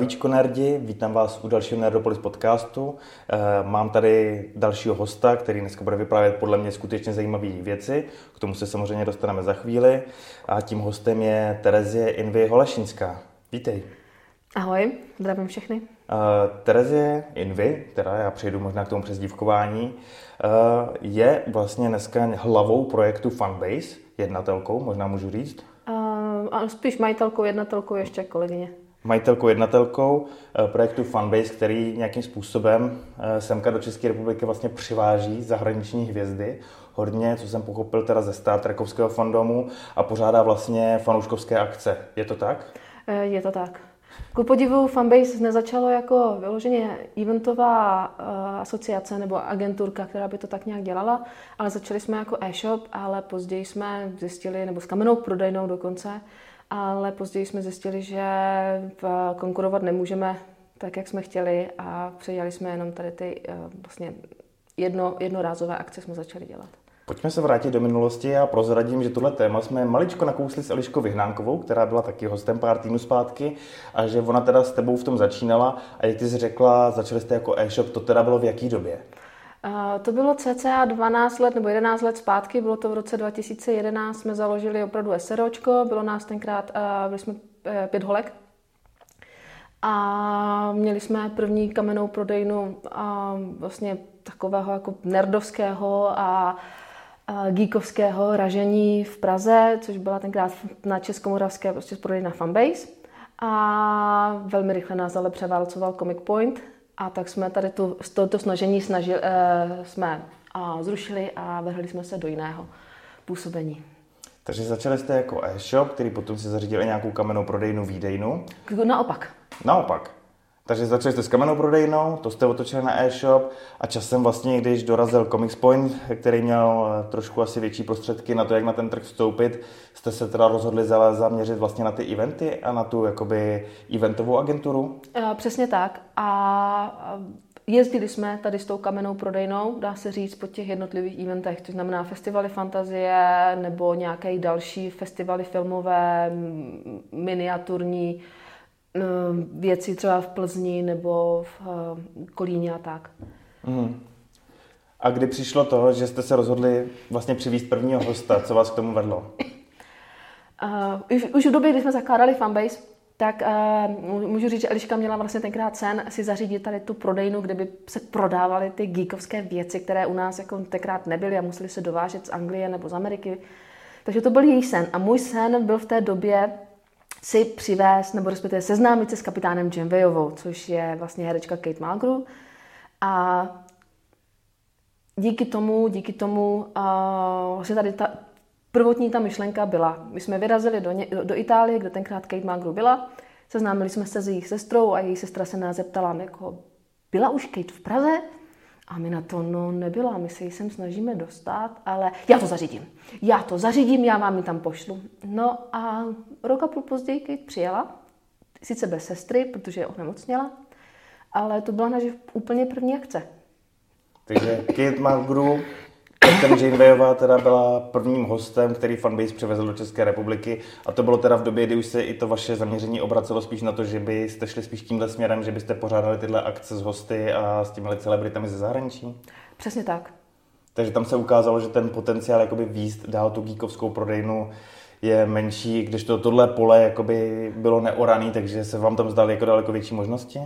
Zdravíčko nerdi, vítám vás u dalšího Nerdopolis podcastu. Eh, mám tady dalšího hosta, který dneska bude vyprávět podle mě skutečně zajímavé věci. K tomu se samozřejmě dostaneme za chvíli. A tím hostem je Terezie Invy Holešinská. Vítej. Ahoj, zdravím všechny. Uh, Terezie Invy, teda já přejdu možná k tomu přezdívkování, uh, je vlastně dneska hlavou projektu Funbase, jednatelkou, možná můžu říct? Uh, spíš majitelkou, jednatelkou ještě kolegyně majitelkou, jednatelkou eh, projektu Funbase, který nějakým způsobem eh, semka do České republiky vlastně přiváží zahraniční hvězdy. Hodně, co jsem pochopil teda ze Star Trekovského fandomu a pořádá vlastně fanouškovské akce. Je to tak? Eh, je to tak. Ku podivu Fanbase nezačalo jako vyloženě eventová asociace nebo agenturka, která by to tak nějak dělala, ale začali jsme jako e-shop, ale později jsme zjistili, nebo s kamenou prodejnou dokonce, ale později jsme zjistili, že konkurovat nemůžeme tak, jak jsme chtěli a předělali jsme jenom tady ty eh, vlastně jedno, jednorázové akce jsme začali dělat. Pojďme se vrátit do minulosti a prozradím, že tohle téma jsme maličko nakousli s Eliškou Vyhnánkovou, která byla taky hostem pár týdnů zpátky a že ona teda s tebou v tom začínala a jak ty jsi řekla, začali jste jako e-shop, to teda bylo v jaký době? To bylo cca 12 let nebo 11 let zpátky, bylo to v roce 2011, jsme založili opravdu SROčko, bylo nás tenkrát, byli jsme e, pět holek a měli jsme první kamennou prodejnu a vlastně takového jako nerdovského a geekovského ražení v Praze, což byla tenkrát na Českomoravské prostě prodejna Fanbase. A velmi rychle nás ale převálcoval Comic Point, a tak jsme tady tu, toto snažení snažili, uh, jsme uh, zrušili a vrhli jsme se do jiného působení. Takže začali jste jako e-shop, který potom si zařídil nějakou kamennou prodejnu výdejnu. Naopak. Naopak. Takže začali jste s kamennou prodejnou, to jste otočili na e-shop a časem vlastně, když dorazil Comics Point, který měl eh, trošku asi větší prostředky na to, jak na ten trh vstoupit, jste se teda rozhodli zaměřit vlastně na ty eventy a na tu jakoby eventovou agenturu? Eh, přesně tak. A jezdili jsme tady s tou kamennou prodejnou, dá se říct, po těch jednotlivých eventech, to znamená festivaly fantazie nebo nějaké další festivaly filmové, miniaturní, Eh, věci třeba v Plzni nebo v eh, Kolíně a tak. Mm. A kdy přišlo to, že jste se rozhodli vlastně přivést prvního hosta, co vás k tomu vedlo? Uh, už, už v době, kdy jsme zakládali Fanbase, tak uh, můžu říct, že Eliška měla vlastně tenkrát sen si zařídit tady tu prodejnu, kde by se prodávaly ty geekovské věci, které u nás jako tenkrát nebyly a museli se dovážet z Anglie nebo z Ameriky. Takže to byl její sen. A můj sen byl v té době si přivést, nebo respektive seznámit se s kapitánem Janvejovou, což je vlastně herečka Kate Mulgrew. A díky tomu, díky tomu uh, vlastně tady ta prvotní ta myšlenka byla. My jsme vyrazili do, do, do Itálie, kde tenkrát Kate Mulgrew byla, seznámili jsme se s její sestrou a její sestra se nás zeptala, jako, byla už Kate v Praze? A my na to, no nebyla, my se jí sem snažíme dostat, ale já to zařídím. Já to zařídím, já vám ji tam pošlu. No a rok a půl později Kate přijela, sice bez sestry, protože je onemocněla, ale to byla naše úplně první akce. Takže Kate Mulgrew ten Janewayová teda byla prvním hostem, který Fanbase přivezl do České republiky a to bylo teda v době, kdy už se i to vaše zaměření obracelo spíš na to, že byste šli spíš tímhle směrem, že byste pořádali tyhle akce s hosty a s těmi celebritami ze zahraničí? Přesně tak. Takže tam se ukázalo, že ten potenciál jakoby výst dál tu geekovskou prodejnu je menší, když to tohle pole jakoby bylo neoraný, takže se vám tam zdaly jako daleko větší možnosti?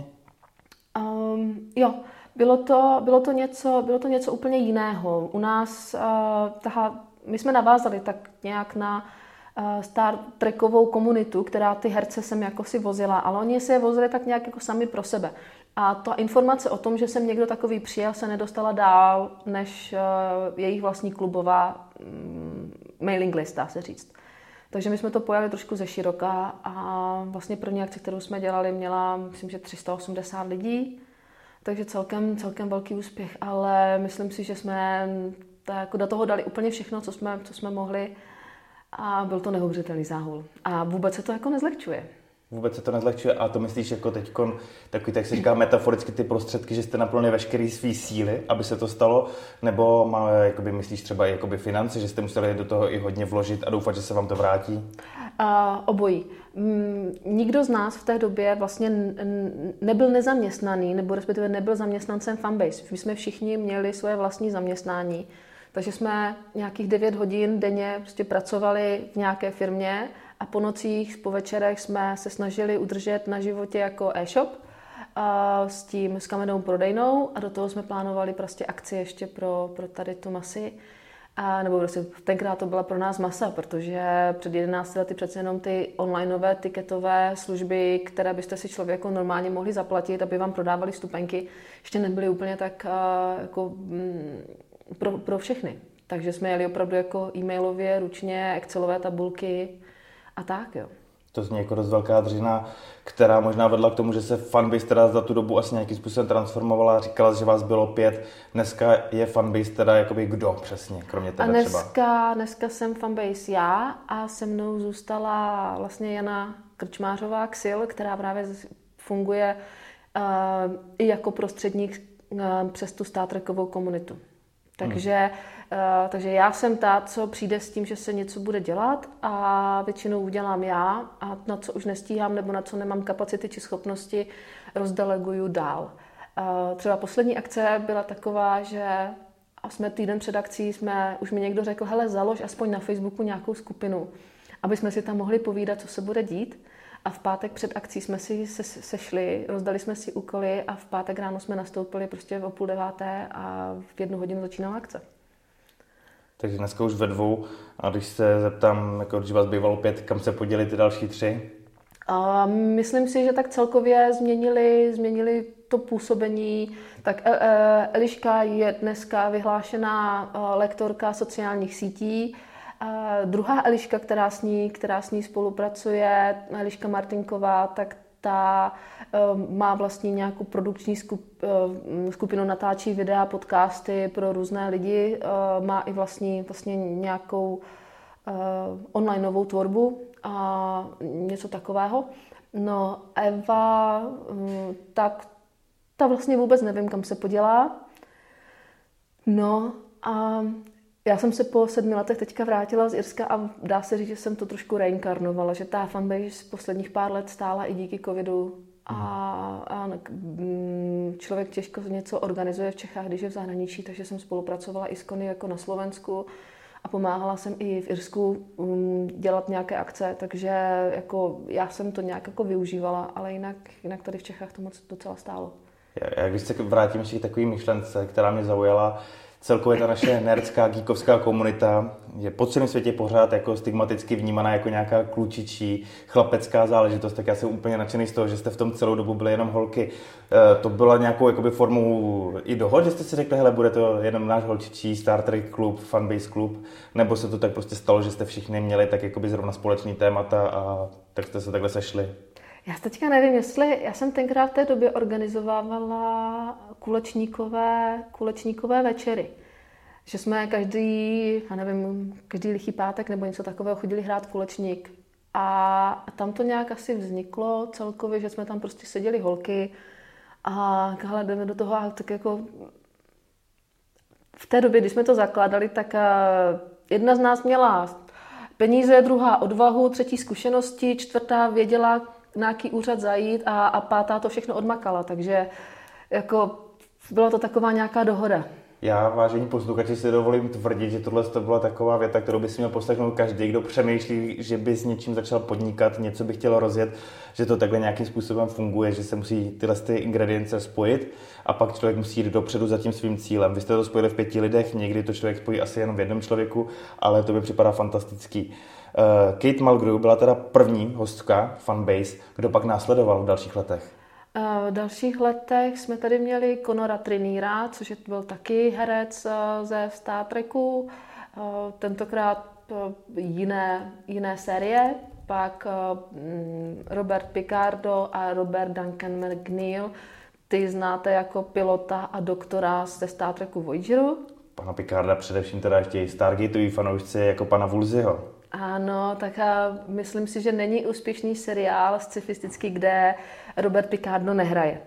Um, jo, bylo to, bylo to, něco, bylo to něco úplně jiného. U nás, uh, taha, my jsme navázali tak nějak na uh, Star Trekovou komunitu, která ty herce sem jako si vozila, ale oni si je vozili tak nějak jako sami pro sebe. A ta informace o tom, že jsem někdo takový přijel, se nedostala dál než uh, jejich vlastní klubová um, mailing list, dá se říct. Takže my jsme to pojali trošku ze široka a vlastně první akce, kterou jsme dělali, měla, myslím, že 380 lidí. Takže celkem, celkem velký úspěch, ale myslím si, že jsme tak jako do toho dali úplně všechno, co jsme, co jsme mohli a byl to neuvěřitelný záhul. A vůbec se to jako nezlehčuje. Vůbec se to nezlehčuje a to myslíš jako teď takový, tak se říká metaforicky ty prostředky, že jste naplnili veškerý svý síly, aby se to stalo, nebo má, jakoby, myslíš třeba i jakoby finance, že jste museli do toho i hodně vložit a doufat, že se vám to vrátí? Uh, obojí. Mm, nikdo z nás v té době vlastně nebyl nezaměstnaný, nebo respektive nebyl zaměstnancem Fanbase. My jsme všichni měli svoje vlastní zaměstnání, takže jsme nějakých 9 hodin denně prostě pracovali v nějaké firmě a po nocích, po večerech jsme se snažili udržet na životě jako e-shop s tím s kamenou prodejnou a do toho jsme plánovali prostě akci ještě pro, pro tady tu masy. A, nebo prostě tenkrát to byla pro nás masa, protože před 11 lety přece jenom ty onlineové tiketové služby, které byste si člověku normálně mohli zaplatit, aby vám prodávali stupenky, ještě nebyly úplně tak uh, jako, mm, pro, pro všechny. Takže jsme jeli opravdu jako e-mailově, ručně, Excelové tabulky a tak, jo. To zní jako dost velká dřina, která možná vedla k tomu, že se fanbase teda za tu dobu asi nějakým způsobem transformovala. Říkala, že vás bylo pět. Dneska je fanbase teda jakoby kdo přesně, kromě tebe a dneska, třeba? dneska jsem fanbase já a se mnou zůstala vlastně Jana Krčmářová Xil, která právě funguje uh, i jako prostředník uh, přes tu Star Trekovou komunitu. Takže, hmm. Uh, takže já jsem ta, co přijde s tím, že se něco bude dělat a většinou udělám já a na co už nestíhám nebo na co nemám kapacity či schopnosti, rozdeleguju dál. Uh, třeba poslední akce byla taková, že a jsme týden před akcí, jsme, už mi někdo řekl, hele, založ aspoň na Facebooku nějakou skupinu, aby jsme si tam mohli povídat, co se bude dít. A v pátek před akcí jsme si se, sešli, rozdali jsme si úkoly a v pátek ráno jsme nastoupili prostě o půl deváté a v jednu hodinu začínala akce. Takže dneska už ve dvou. A když se zeptám, jako když vás bývalo pět, kam se podělili ty další tři? A myslím si, že tak celkově změnili, změnili to působení. Tak e, e, Eliška je dneska vyhlášená e, lektorka sociálních sítí a druhá Eliška, která s ní, která s ní spolupracuje, Eliška Martinková, tak ta um, má vlastně nějakou produkční um, skupinu, natáčí videa, podcasty pro různé lidi, uh, má i vlastní, vlastně nějakou online novou tvorbu a něco takového. No Eva, tak ta vlastně vůbec nevím, kam se podělá. No a já jsem se po sedmi letech teďka vrátila z Irska a dá se říct, že jsem to trošku reinkarnovala, že ta fanbase posledních pár let stála i díky covidu a, a mm, člověk těžko něco organizuje v Čechách, když je v zahraničí, takže jsem spolupracovala i s Kony jako na Slovensku a pomáhala jsem i v Irsku um, dělat nějaké akce, takže jako já jsem to nějak jako využívala, ale jinak, jinak tady v Čechách to moc docela stálo. Já, já když se vrátím ještě k takové myšlence, která mě zaujala, celkově ta naše nerdská, geekovská komunita je po celém světě pořád jako stigmaticky vnímaná jako nějaká klučičí, chlapecká záležitost, tak já jsem úplně nadšený z toho, že jste v tom celou dobu byli jenom holky. E, to byla nějakou jakoby formou i dohod, že jste si řekli, hele, bude to jenom náš holčičí Star Trek klub, fanbase klub, nebo se to tak prostě stalo, že jste všichni měli tak jakoby zrovna společný témata a tak jste se takhle sešli? Já teďka nevím, jestli, já jsem tenkrát v té době organizovávala kulečníkové, kulečníkové večery. Že jsme každý, já nevím, každý lichý pátek nebo něco takového chodili hrát kulečník. A tam to nějak asi vzniklo celkově, že jsme tam prostě seděli holky a hele, jdeme do toho a tak jako v té době, když jsme to zakládali, tak eh, jedna z nás měla peníze, druhá odvahu, třetí zkušenosti, čtvrtá věděla, na jaký úřad zajít a, a pátá to všechno odmakala. Takže jako byla to taková nějaká dohoda. Já, vážení posluchači, si dovolím tvrdit, že tohle to byla taková věta, kterou by si měl poslechnout každý, kdo přemýšlí, že by s něčím začal podnikat, něco by chtěl rozjet, že to takhle nějakým způsobem funguje, že se musí tyhle ty ingredience spojit a pak člověk musí jít dopředu za tím svým cílem. Vy jste to spojili v pěti lidech, někdy to člověk spojí asi jenom v jednom člověku, ale to by připadá fantastický. Eh, Kate Mulgrew byla teda první hostka Fanbase, kdo pak následoval v dalších letech? Eh, v dalších letech jsme tady měli Conora Triníra, což byl taky herec eh, ze Star Treku, tentokrát jiné, jiné série, pak mm, Robert Picardo a Robert Duncan McNeil, ty znáte jako pilota a doktora ze Star Treku Voyageru. Pana Picarda především teda ještě i Stargateový fanoušci jako pana Woolseyho. Ano, tak a myslím si, že není úspěšný seriál scifistický, kde Robert Picardo nehraje.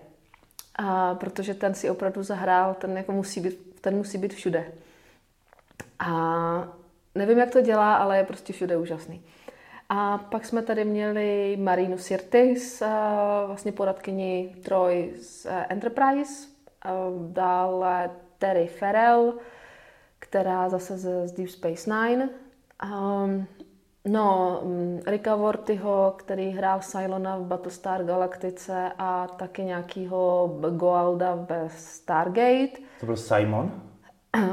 A protože ten si opravdu zahrál, ten, jako musí, být, ten musí být všude. A nevím, jak to dělá, ale je prostě všude úžasný. A pak jsme tady měli Marinu Sirtis, vlastně poradkyni Troy z Enterprise, dále Terry Farrell, která zase z Deep Space Nine. Um, no, mm, Ricka Vortyho, který hrál Cylona v Battlestar Galactice a taky nějakýho Goalda ve Stargate. To byl Simon? Uh,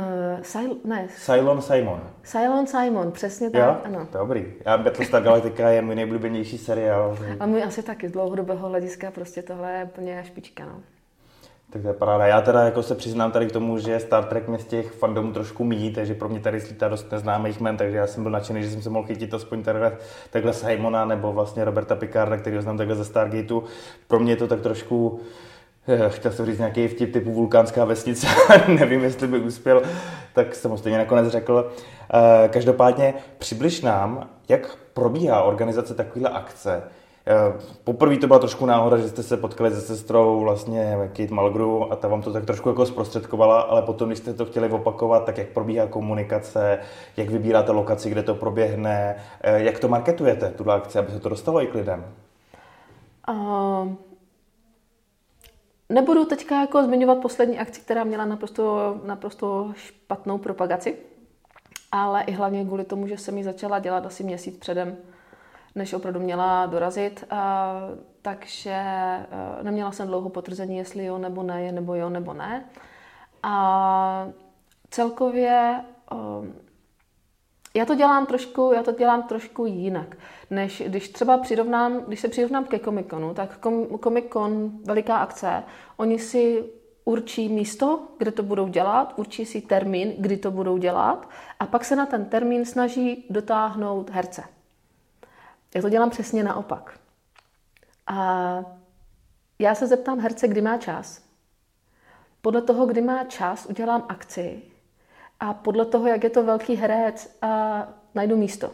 Sil- ne. Cylon Simon. Cylon Simon, přesně tak, jo? ano. Dobrý. Já Battlestar Galactica je můj nejblíbenější seriál. A můj asi taky z dlouhodobého hlediska prostě tohle je úplně špička, no. Tak to je paráda. Já teda jako se přiznám tady k tomu, že Star Trek mě z těch fandomů trošku míjí, takže pro mě tady slítá dost neznámých men, takže já jsem byl nadšený, že jsem se mohl chytit aspoň takhle, takhle Simona nebo vlastně Roberta Picarda, který ho znám takhle ze Stargateu. Pro mě je to tak trošku eh, chtěl jsem říct nějaký vtip typu vulkánská vesnice, nevím, jestli by uspěl, tak jsem ho stejně nakonec řekl. Eh, každopádně přibliž nám, jak probíhá organizace takovéhle akce, poprvé to byla trošku náhoda, že jste se potkali se sestrou vlastně Kate Malgru a ta vám to tak trošku jako zprostředkovala, ale potom, když jste to chtěli opakovat, tak jak probíhá komunikace, jak vybíráte lokaci, kde to proběhne, eh, jak to marketujete, tuhle akci, aby se to dostalo i k lidem? Uh, nebudu teďka jako zmiňovat poslední akci, která měla naprosto, naprosto špatnou propagaci, ale i hlavně kvůli tomu, že jsem ji začala dělat asi měsíc předem než opravdu měla dorazit. A, takže e, neměla jsem dlouho potvrzení, jestli jo nebo ne, nebo jo nebo ne. A celkově e, já to dělám trošku, já to dělám trošku jinak, než když třeba přirovnám, když se přirovnám ke Comic-Conu, tak Comic-Con, veliká akce, oni si určí místo, kde to budou dělat, určí si termín, kdy to budou dělat a pak se na ten termín snaží dotáhnout herce. Já to dělám přesně naopak. A já se zeptám herce, kdy má čas. Podle toho, kdy má čas, udělám akci. A podle toho, jak je to velký herec, a najdu místo.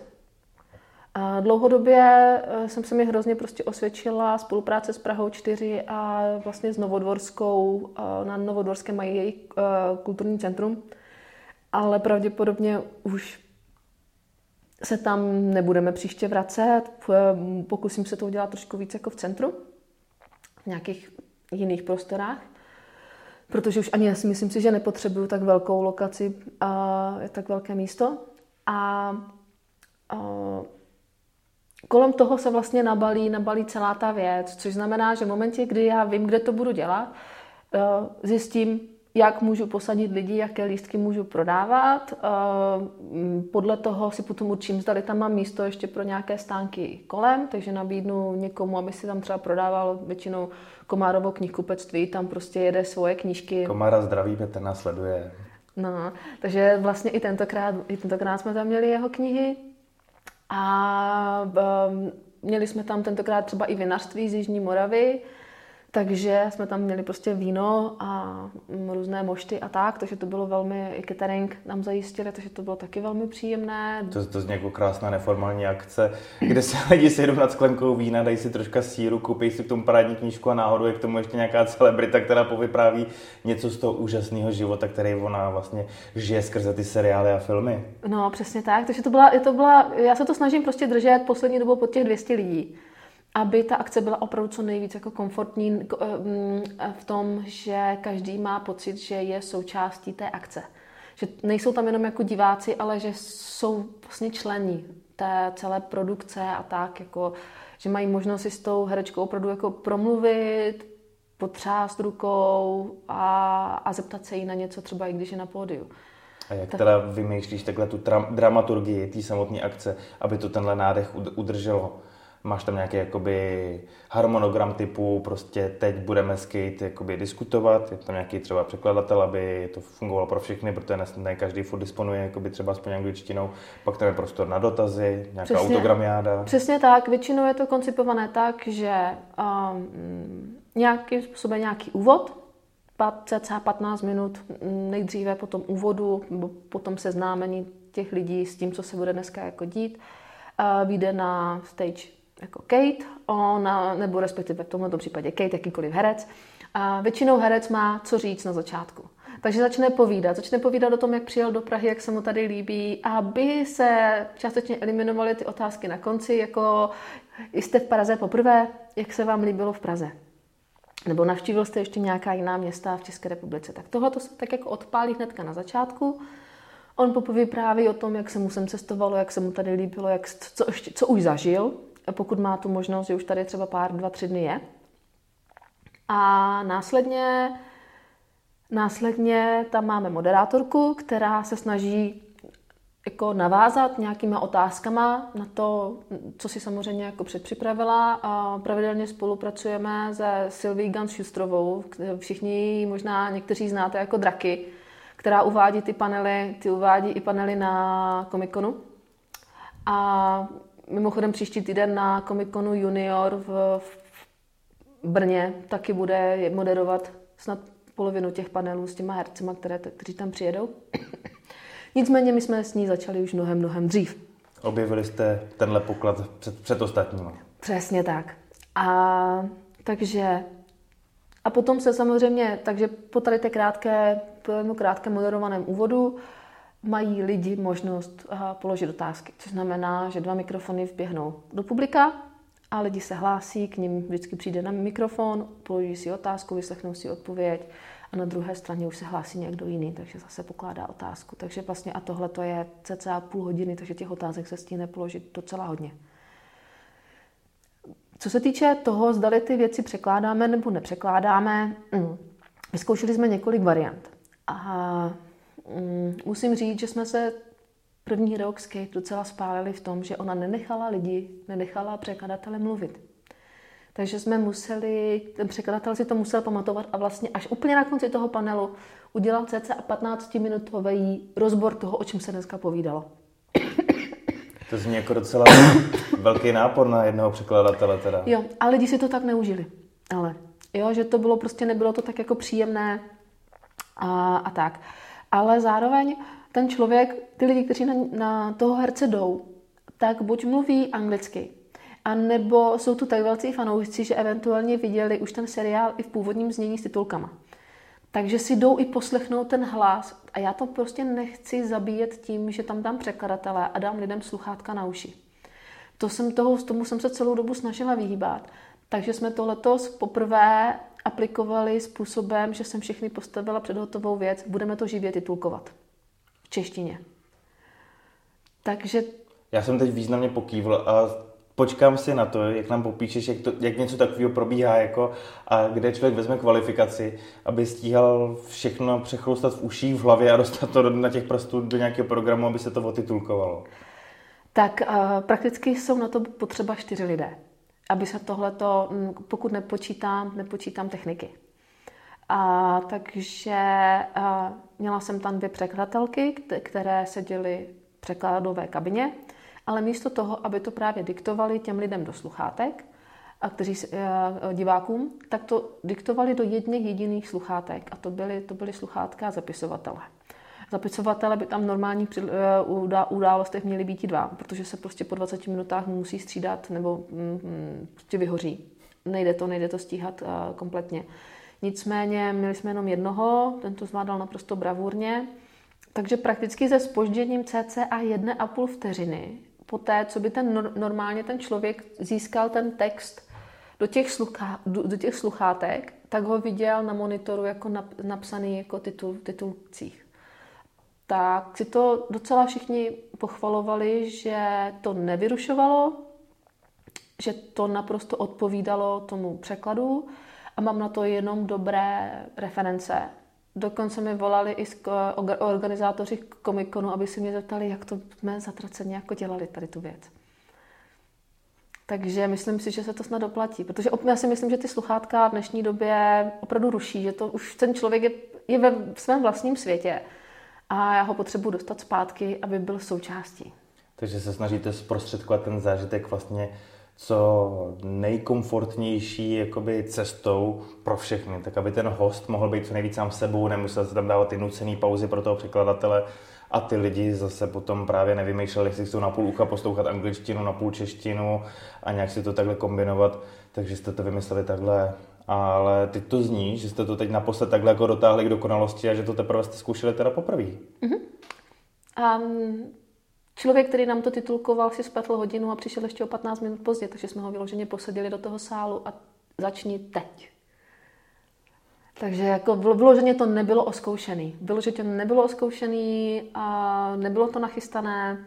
A dlouhodobě e, jsem se mi hrozně prostě osvědčila spolupráce s Prahou 4 a vlastně s Novodvorskou. E, na Novodvorské mají její e, kulturní centrum, ale pravděpodobně už se tam nebudeme příště vracet. Pokusím se to udělat trošku víc jako v centru, v nějakých jiných prostorách, protože už ani já si myslím si, že nepotřebuju tak velkou lokaci a tak velké místo. A, a kolem toho se vlastně nabalí, nabalí celá ta věc, což znamená, že v momentě, kdy já vím, kde to budu dělat, zjistím, jak můžu posadit lidi, jaké lístky můžu prodávat. Eh, podle toho si potom určím, zda tam mám místo ještě pro nějaké stánky kolem, takže nabídnu někomu, aby si tam třeba prodával většinou Komárovo knihkupectví, tam prostě jede svoje knížky. Komára zdraví, Petr nás sleduje. No, takže vlastně i tentokrát, i tentokrát jsme tam měli jeho knihy a um, měli jsme tam tentokrát třeba i vinařství z Jižní Moravy, takže jsme tam měli prostě víno a různé mošty a tak, takže to bylo velmi, i catering nám zajistili, takže to bylo taky velmi příjemné. To, to zní jako krásná neformální akce, kde se lidi sejdou nad sklenkou vína, dají si troška síru, koupí si k tomu parádní knížku a náhodou je k tomu ještě nějaká celebrita, která povypráví něco z toho úžasného života, který ona vlastně žije skrze ty seriály a filmy. No, přesně tak, takže to byla, to byla, já se to snažím prostě držet poslední dobou pod těch 200 lidí aby ta akce byla opravdu co nejvíc jako komfortní eh, mm, v tom, že každý má pocit, že je součástí té akce. Že nejsou tam jenom jako diváci, ale že jsou vlastně člení té celé produkce a tak, jako, že mají možnost si s tou herečkou opravdu jako promluvit, potřást rukou a, a zeptat se jí na něco, třeba i když je na pódiu. A jak tak. teda vymýšlíš takhle tu dramaturgii té samotné akce, aby to tenhle nádech udrželo? Máš tam nějaký jakoby harmonogram typu, prostě teď budeme skate jakoby diskutovat, je tam nějaký třeba překladatel, aby to fungovalo pro všechny, protože ne, ne každý furt disponuje jakoby třeba aspoň angličtinou, pak tam je prostor na dotazy, nějaká Přesně. autogramiáda. Přesně tak, většinou je to koncipované tak, že um, nějakým způsobem nějaký úvod, cca 15 minut nejdříve po tom úvodu, potom seznámení těch lidí s tím, co se bude dneska jako dít uh, vyjde na stage jako Kate, ona, nebo respektive v tomto případě Kate, jakýkoliv herec. A většinou herec má co říct na začátku. Takže začne povídat. Začne povídat o tom, jak přijel do Prahy, jak se mu tady líbí, aby se částečně eliminovaly ty otázky na konci, jako jste v Praze poprvé, jak se vám líbilo v Praze. Nebo navštívil jste ještě nějaká jiná města v České republice. Tak tohle to se tak jako odpálí hnedka na začátku. On popoví právě o tom, jak se mu sem cestovalo, jak se mu tady líbilo, jak, co, ještě, co už zažil, pokud má tu možnost, že už tady třeba pár, dva, tři dny je. A následně, následně tam máme moderátorku, která se snaží jako navázat nějakýma otázkama na to, co si samozřejmě jako předpřipravila. A pravidelně spolupracujeme se Sylvie Gans Šustrovou, všichni možná někteří znáte jako Draky, která uvádí ty panely, ty uvádí i panely na Comiconu. A mimochodem příští týden na Comiconu Junior v, v Brně taky bude moderovat snad polovinu těch panelů s těma hercema, které, kteří tam přijedou. Nicméně my jsme s ní začali už mnohem, mnohem dřív. Objevili jste tenhle poklad před, před ostatními. Přesně tak. A takže a potom se samozřejmě, takže po tady té krátké, po krátké moderovaném úvodu mají lidi možnost aha, položit otázky. Což znamená, že dva mikrofony vběhnou do publika a lidi se hlásí, k ním vždycky přijde na mikrofon, položí si otázku, vyslechnou si odpověď a na druhé straně už se hlásí někdo jiný, takže zase pokládá otázku. Takže vlastně a tohle to je cca půl hodiny, takže těch otázek se stíne položit docela hodně. Co se týče toho, zdali ty věci překládáme nebo nepřekládáme, mm, vyzkoušeli jsme několik variant. A mm, musím říct, že jsme se první rok s Kate docela spálili v tom, že ona nenechala lidi, nenechala překladatele mluvit. Takže jsme museli, ten překladatel si to musel pamatovat a vlastně až úplně na konci toho panelu udělal cca 15-minutový rozbor toho, o čem se dneska povídalo. To zní jako docela velký nápor na jednoho překladatele teda. Jo, a lidi si to tak neužili. Ale jo, že to bylo prostě, nebylo to tak jako příjemné a, a tak. Ale zároveň ten člověk, ty lidi, kteří na, na toho herce jdou, tak buď mluví anglicky, a nebo jsou tu tak velcí fanoušci, že eventuálně viděli už ten seriál i v původním znění s titulkama. Takže si jdou i poslechnout ten hlas a já to prostě nechci zabíjet tím, že tam dám překladatele a dám lidem sluchátka na uši. To jsem toho, tomu jsem se celou dobu snažila vyhýbat. Takže jsme to letos poprvé aplikovali způsobem, že jsem všechny postavila před hotovou věc, budeme to živě titulkovat v češtině. Takže... Já jsem teď významně pokývl a počkám si na to, jak nám popíšeš, jak, to, jak něco takového probíhá jako, a kde člověk vezme kvalifikaci, aby stíhal všechno přechloustat v uších, v hlavě a dostat to na těch prostů do nějakého programu, aby se to otitulkovalo. Tak uh, prakticky jsou na to potřeba čtyři lidé, aby se tohleto, mm, pokud nepočítám, nepočítám techniky. A, takže a, měla jsem tam dvě překladatelky, které seděly v překladové kabině ale místo toho, aby to právě diktovali těm lidem do sluchátek, a kteří, eh, divákům, tak to diktovali do jedných jediných sluchátek a to byly, to byly sluchátka zapisovatele. Zapisovatele by tam v normálních eh, událostech měli být dva, protože se prostě po 20 minutách musí střídat nebo mm, prostě vyhoří. Nejde to, nejde to stíhat uh, kompletně. Nicméně měli jsme jenom jednoho, ten to zvládal naprosto bravurně, takže prakticky se spožděním cca 1,5 vteřiny poté, co by ten normálně ten člověk získal ten text do těch, sluchá, do, do těch sluchátek, tak ho viděl na monitoru jako nap, napsaný jako titul, titulcích. Tak si to docela všichni pochvalovali, že to nevyrušovalo, že to naprosto odpovídalo tomu překladu a mám na to jenom dobré reference Dokonce mi volali i organizátoři komikonu, aby si mě zeptali, jak to jsme zatraceně jako dělali tady tu věc. Takže myslím si, že se to snad doplatí, protože já si myslím, že ty sluchátka v dnešní době opravdu ruší, že to už ten člověk je, je ve svém vlastním světě a já ho potřebuji dostat zpátky, aby byl součástí. Takže se snažíte zprostředkovat ten zážitek vlastně co nejkomfortnější jakoby cestou pro všechny, tak aby ten host mohl být co nejvíc sám sebou, nemusel se tam dávat ty nucené pauzy pro toho překladatele a ty lidi zase potom právě nevymýšleli, jestli chcou na půl ucha poslouchat angličtinu, na půl češtinu a nějak si to takhle kombinovat, takže jste to vymysleli takhle. Ale teď to zní, že jste to teď naposled takhle jako dotáhli k dokonalosti a že to teprve jste zkoušeli teda poprvé. Mm-hmm. Um, člověk, který nám to titulkoval, si spletl hodinu a přišel ještě o 15 minut pozdě, takže jsme ho vyloženě posadili do toho sálu a začni teď. Takže jako vyloženě to nebylo oskoušený. Vyloženě to nebylo oskoušený a nebylo to nachystané.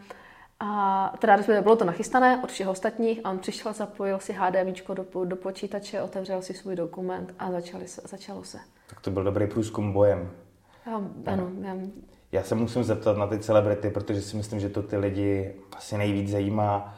A teda bylo to nachystané od všech ostatních a on přišel, zapojil si HDMIčko do, do počítače, otevřel si svůj dokument a začali se, začalo se. Tak to byl dobrý průzkum bojem. Já, ano, já, já se musím zeptat na ty celebrity, protože si myslím, že to ty lidi asi nejvíc zajímá,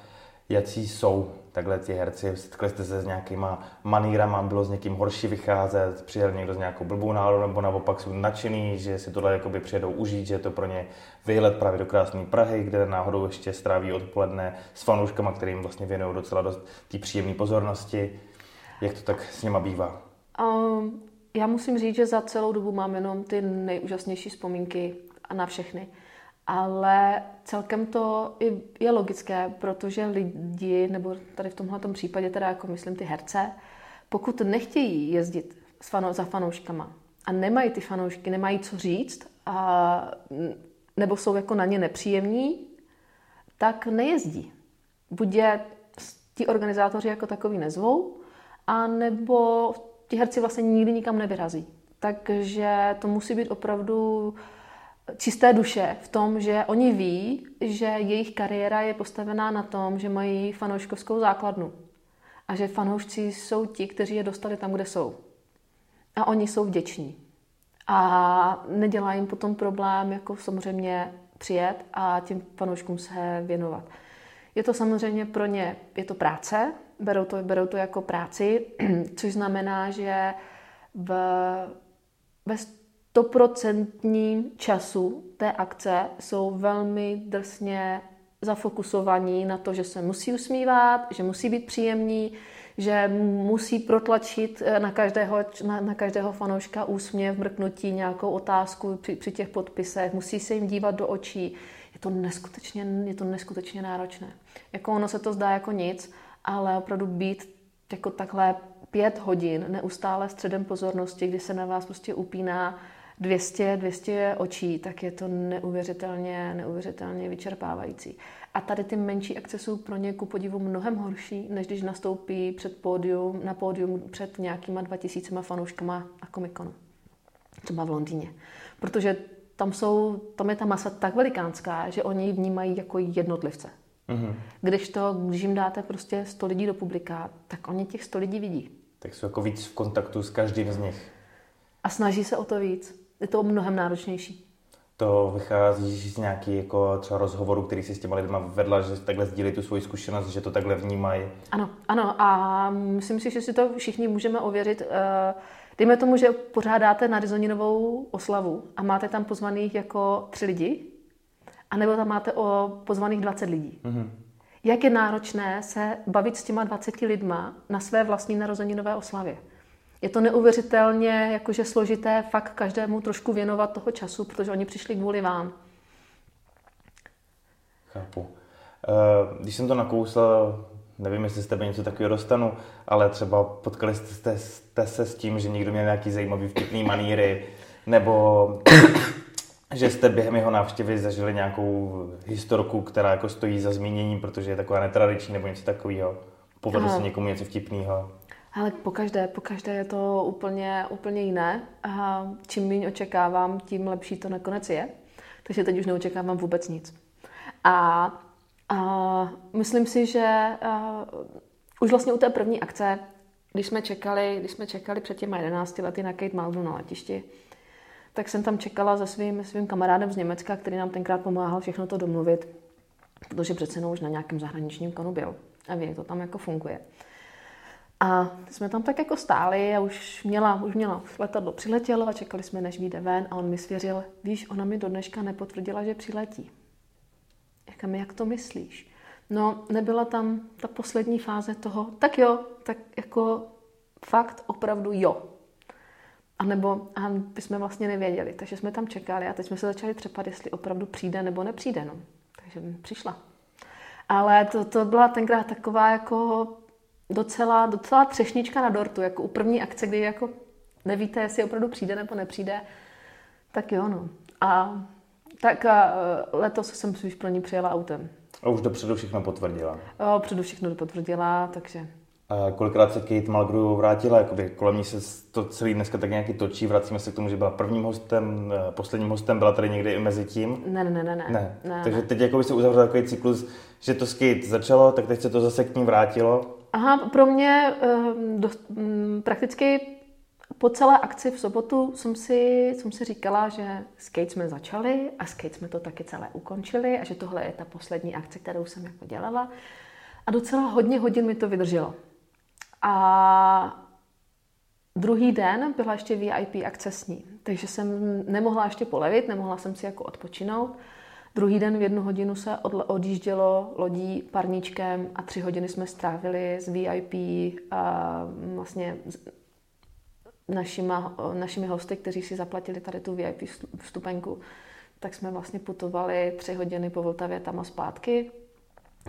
jaký jsou takhle ti herci. Setkali jste se s nějakýma manýrama, bylo s někým horší vycházet, přijel někdo s nějakou blbou náladu, nebo naopak jsou nadšený, že si tohle jakoby přijedou užít, že je to pro ně výlet právě do krásné Prahy, kde náhodou ještě stráví odpoledne s fanouškama, kterým vlastně věnují docela dost té příjemné pozornosti. Jak to tak s nima bývá? Um, já musím říct, že za celou dobu mám jenom ty nejúžasnější vzpomínky na všechny. Ale celkem to je logické, protože lidi, nebo tady v tomhle případě teda jako myslím ty herce, pokud nechtějí jezdit s fano, za fanouškama a nemají ty fanoušky, nemají co říct, a, nebo jsou jako na ně nepříjemní, tak nejezdí. Buď je ti organizátoři jako takový nezvou, a nebo ti herci vlastně nikdy nikam nevyrazí. Takže to musí být opravdu čisté duše v tom, že oni ví, že jejich kariéra je postavená na tom, že mají fanouškovskou základnu. A že fanoušci jsou ti, kteří je dostali tam, kde jsou. A oni jsou vděční. A nedělá jim potom problém, jako samozřejmě přijet a těm fanouškům se věnovat. Je to samozřejmě pro ně, je to práce, berou to, berou to jako práci, což znamená, že v, ve stoprocentním času té akce jsou velmi drsně zafokusovaní na to, že se musí usmívat, že musí být příjemní, že musí protlačit eh, na každého, na, na každého fanouška úsměv, mrknutí, nějakou otázku při, při těch podpisech, musí se jim dívat do očí. Je to neskutečně, je to neskutečně náročné. Jako ono se to zdá jako nic, ale opravdu být jako takhle pět hodin neustále středem pozornosti, kdy se na vás prostě upíná 200, 200 očí, tak je to neuvěřitelně, neuvěřitelně vyčerpávající. A tady ty menší akce jsou pro ně ku podivu mnohem horší, než když nastoupí před pódium, na pódium před nějakýma 2000 fanouškama a komikonu. Třeba v Londýně. Protože tam, jsou, tam je ta masa tak velikánská, že oni ji vnímají jako jednotlivce. Mm-hmm. Když to, když jim dáte prostě 100 lidí do publika, tak oni těch 100 lidí vidí. Tak jsou jako víc v kontaktu s každým z nich. A snaží se o to víc je to mnohem náročnější. To vychází z nějaký jako třeba rozhovoru, který si s těma lidma vedla, že takhle sdílí tu svoji zkušenost, že to takhle vnímají. Ano, ano a myslím si, že si to všichni můžeme ověřit. Eh, dejme tomu, že pořádáte na Rizoninovou oslavu a máte tam pozvaných jako tři lidi, anebo tam máte o pozvaných 20 lidí. Mm-hmm. Jak je náročné se bavit s těma 20 lidma na své vlastní narozeninové oslavě? Je to neuvěřitelně jakože složité fakt každému trošku věnovat toho času, protože oni přišli kvůli vám. Chápu. Eh, když jsem to nakousl, nevím, jestli z tebe něco takového dostanu, ale třeba potkali jste, jste se s tím, že někdo měl nějaký zajímavý vtipný maníry, nebo že jste během jeho návštěvy zažili nějakou historku, která jako stojí za zmíněním, protože je taková netradiční nebo něco takového. Povedlo se někomu něco vtipného? Ale po každé, po každé je to úplně, úplně jiné. A čím méně očekávám, tím lepší to nakonec je. Takže teď už neočekávám vůbec nic. A, a myslím si, že a, už vlastně u té první akce, když jsme čekali, když jsme čekali před těma 11 lety na Kate Maldu na letišti, tak jsem tam čekala se svým, svým kamarádem z Německa, který nám tenkrát pomáhal všechno to domluvit, protože přece už na nějakém zahraničním konu byl a ví, to tam jako funguje. A jsme tam tak jako stáli a už měla, už měla letadlo přiletělo a čekali jsme, než vyjde ven a on mi svěřil, víš, ona mi do dneška nepotvrdila, že přiletí. Říkám, jak to myslíš? No, nebyla tam ta poslední fáze toho, tak jo, tak jako fakt opravdu jo. A nebo a bychom vlastně nevěděli. Takže jsme tam čekali a teď jsme se začali třepat, jestli opravdu přijde nebo nepřijde. No. Takže přišla. Ale to, to byla tenkrát taková jako docela, docela třešnička na dortu, jako u první akce, kdy jako nevíte, jestli opravdu přijde nebo nepřijde, tak jo, no. A tak a e, letos jsem si už pro ní přijela autem. A už dopředu všechno potvrdila. Jo, předu všechno potvrdila, takže... A kolikrát se Kate Mulgrew vrátila? Jakoby kolem ní se to celý dneska tak nějaký točí. Vracíme se k tomu, že byla prvním hostem, e, posledním hostem, byla tady někdy i mezi tím. Ne, ne, ne, ne. ne. ne Takže ne. teď jako by se uzavřel takový cyklus, že to s Kate začalo, tak teď se to zase k ní vrátilo. Aha, pro mě um, do, um, prakticky po celé akci v sobotu jsem si, jsem si říkala, že skate jsme začali a skate jsme to taky celé ukončili a že tohle je ta poslední akce, kterou jsem jako dělala. A docela hodně hodin mi to vydrželo. A druhý den byla ještě VIP akce s ní, takže jsem nemohla ještě polevit, nemohla jsem si jako odpočinout. Druhý den v jednu hodinu se odjíždělo lodí parníčkem a tři hodiny jsme strávili s VIP a vlastně našima, našimi hosty, kteří si zaplatili tady tu VIP vstupenku, tak jsme vlastně putovali tři hodiny po Vltavě tam a zpátky,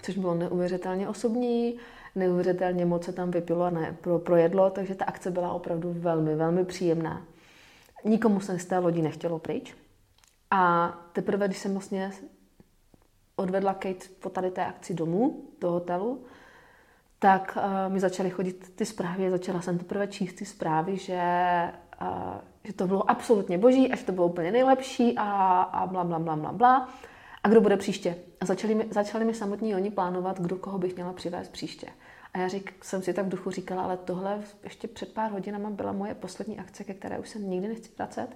což bylo neuvěřitelně osobní, neuvěřitelně moc se tam vypilo a ne, pro, projedlo, takže ta akce byla opravdu velmi, velmi příjemná. Nikomu se z té lodi nechtělo pryč. A teprve, když jsem vlastně odvedla Kate po tady té akci domů, do hotelu, tak uh, mi začaly chodit ty zprávy, začala jsem teprve číst ty zprávy, že, uh, že to bylo absolutně boží a že to bylo úplně nejlepší a, a bla, bla, bla, bla, bla. A kdo bude příště? A začali mi, začali mi samotní oni plánovat, kdo koho bych měla přivést příště. A já řík, jsem si tak v duchu říkala, ale tohle ještě před pár hodinama byla moje poslední akce, ke které už se nikdy nechci vracet.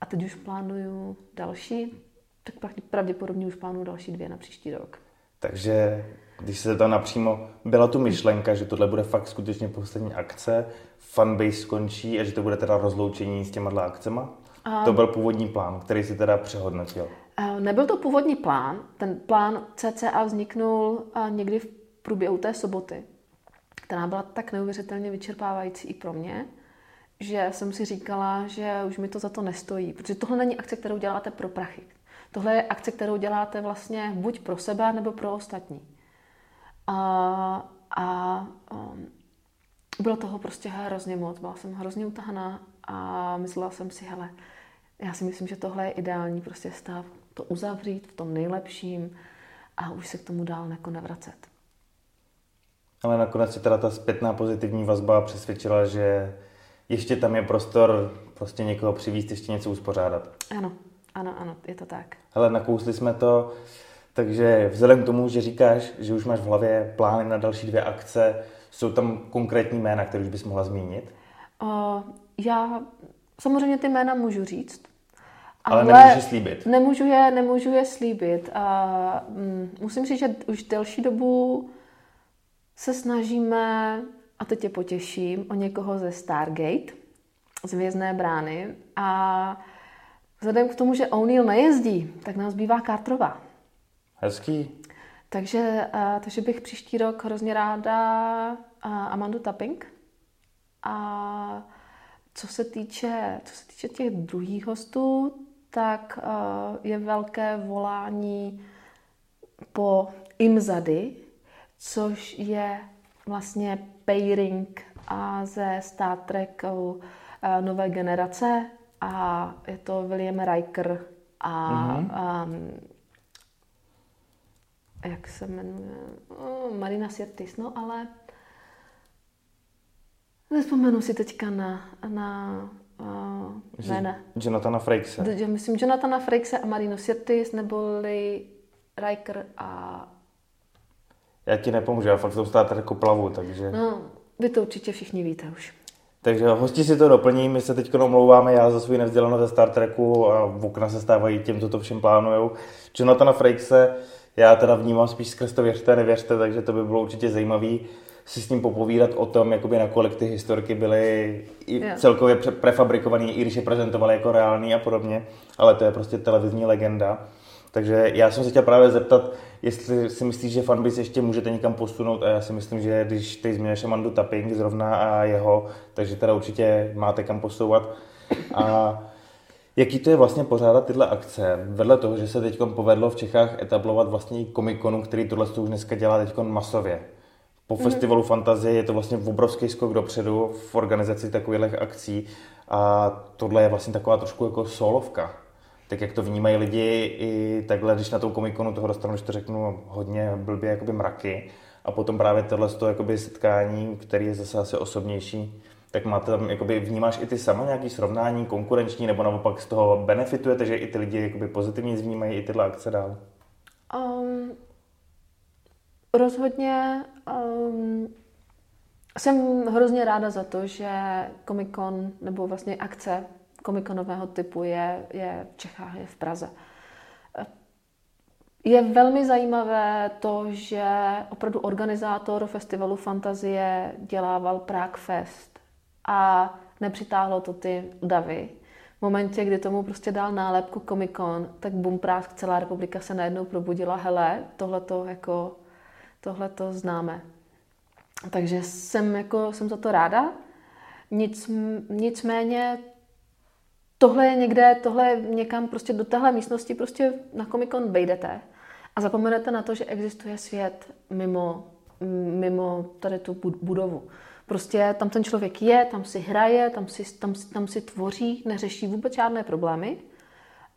A teď už plánuju další, tak pravděpodobně už plánuju další dvě na příští rok. Takže když se tam napřímo, byla tu myšlenka, že tohle bude fakt skutečně poslední akce, fanbase skončí a že to bude teda rozloučení s těma akcema? A... To byl původní plán, který si teda přehodnotil. Nebyl to původní plán. Ten plán CCA vzniknul někdy v průběhu té soboty, která byla tak neuvěřitelně vyčerpávající i pro mě, že jsem si říkala, že už mi to za to nestojí, protože tohle není akce, kterou děláte pro prachy. Tohle je akce, kterou děláte vlastně buď pro sebe, nebo pro ostatní. A, a um, bylo toho prostě hrozně moc. Byla jsem hrozně utahaná a myslela jsem si, hele, já si myslím, že tohle je ideální prostě stav, to uzavřít v tom nejlepším a už se k tomu dál jako nevracet. Ale nakonec si teda ta zpětná pozitivní vazba přesvědčila, že ještě tam je prostor prostě někoho přivízt, ještě něco uspořádat. Ano, ano, ano, je to tak. Ale nakousli jsme to, takže vzhledem k tomu, že říkáš, že už máš v hlavě plány na další dvě akce, jsou tam konkrétní jména, které už bys mohla zmínit? Uh, já samozřejmě ty jména můžu říct. Ale, ale nemůžu slíbit. Nemůžu je, nemůžu je slíbit. A, mm, musím říct, že už delší dobu se snažíme, a teď tě potěším, o někoho ze Stargate, z Vězné brány. A vzhledem k tomu, že O'Neill nejezdí, tak nás bývá Carterová. Hezký. Takže, uh, takže bych příští rok hrozně ráda uh, Amandu Tapping. A co se týče, co se týče těch druhých hostů, tak uh, je velké volání po Imzady, což je vlastně pairing a ze Star Treku uh, nové generace a je to William Riker a mm-hmm. um, jak se jmenuje, oh, Marina Sirtis, no ale nespomenu si teďka na, na uh, jména. Jonathana Frakese. Myslím Jonathana Frakese a Marino Sirtis, neboli Riker a... Já ti nepomůžu, já fakt v tom stát jako plavu, takže... No, vy to určitě všichni víte už. Takže hosti si to doplní, my se teď omlouváme, já za svůj nevzdělanost ze Star Treku a v okna se stávají těm, co to všem plánujou. Jonathana Frakese já teda vnímám spíš skrz to věřte, nevěřte, takže to by bylo určitě zajímavý si s ním popovídat o tom, jakoby nakolik ty historky byly i celkově prefabrikované, i když je prezentovaly jako reální a podobně, ale to je prostě televizní legenda. Takže já jsem se chtěl právě zeptat, jestli si myslíš, že fanbase ještě můžete někam posunout a já si myslím, že když teď změníš Amandu Tapping zrovna a jeho, takže teda určitě máte kam posouvat. A jaký to je vlastně pořádat tyhle akce, vedle toho, že se teď povedlo v Čechách etablovat vlastně komikonu, který tohle už dneska dělá teď masově. Po mm-hmm. festivalu Fantazie je to vlastně obrovský skok dopředu v organizaci takových akcí a tohle je vlastně taková trošku jako solovka. Tak jak to vnímají lidi i takhle, když na tou komikonu toho dostanu, když to řeknu hodně blbě, jakoby mraky. A potom právě tohle z toho setkání, který je zase asi osobnější, tak máte tam, jakoby vnímáš i ty sama nějaký srovnání konkurenční, nebo naopak z toho benefitujete, že i ty lidi jakoby pozitivně vnímají i tyhle akce dál? Um, rozhodně um, jsem hrozně ráda za to, že Comic-Con, nebo vlastně akce komikonového typu je, je v Čechách, je v Praze. Je velmi zajímavé to, že opravdu organizátor festivalu Fantazie dělával Prague Fest a nepřitáhlo to ty davy. V momentě, kdy tomu prostě dal nálepku Comic Con, tak bum, Prague, celá republika se najednou probudila, hele, tohle to jako, tohle to známe. Takže jsem, jako, jsem za to ráda. Nic, nicméně tohle je někde, tohle někam prostě do téhle místnosti prostě na Comic Con vejdete a zapomenete na to, že existuje svět mimo, mimo tady tu budovu. Prostě tam ten člověk je, tam si hraje, tam si, tam, tam si tvoří, neřeší vůbec žádné problémy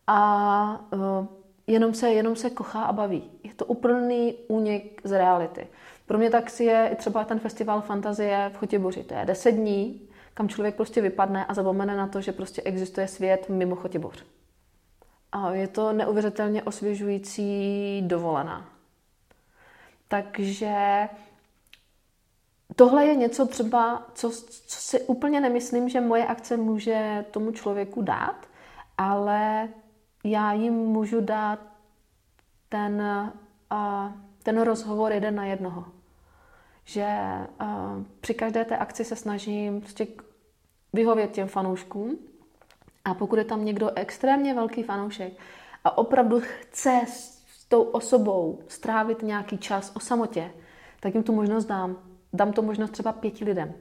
a uh, jenom, se, jenom se kochá a baví. Je to úplný únik z reality. Pro mě tak si je i třeba ten festival fantazie v Chotěboři. To je 10 dní, kam člověk prostě vypadne a zapomene na to, že prostě existuje svět mimo Chotěboř. A je to neuvěřitelně osvěžující dovolená. Takže tohle je něco třeba, co, co si úplně nemyslím, že moje akce může tomu člověku dát, ale já jim můžu dát ten, uh, ten rozhovor jeden na jednoho. Že uh, při každé té akci se snažím prostě vyhovět těm fanouškům a pokud je tam někdo extrémně velký fanoušek a opravdu chce s tou osobou strávit nějaký čas o samotě, tak jim tu možnost dám. Dám to možnost třeba pěti lidem.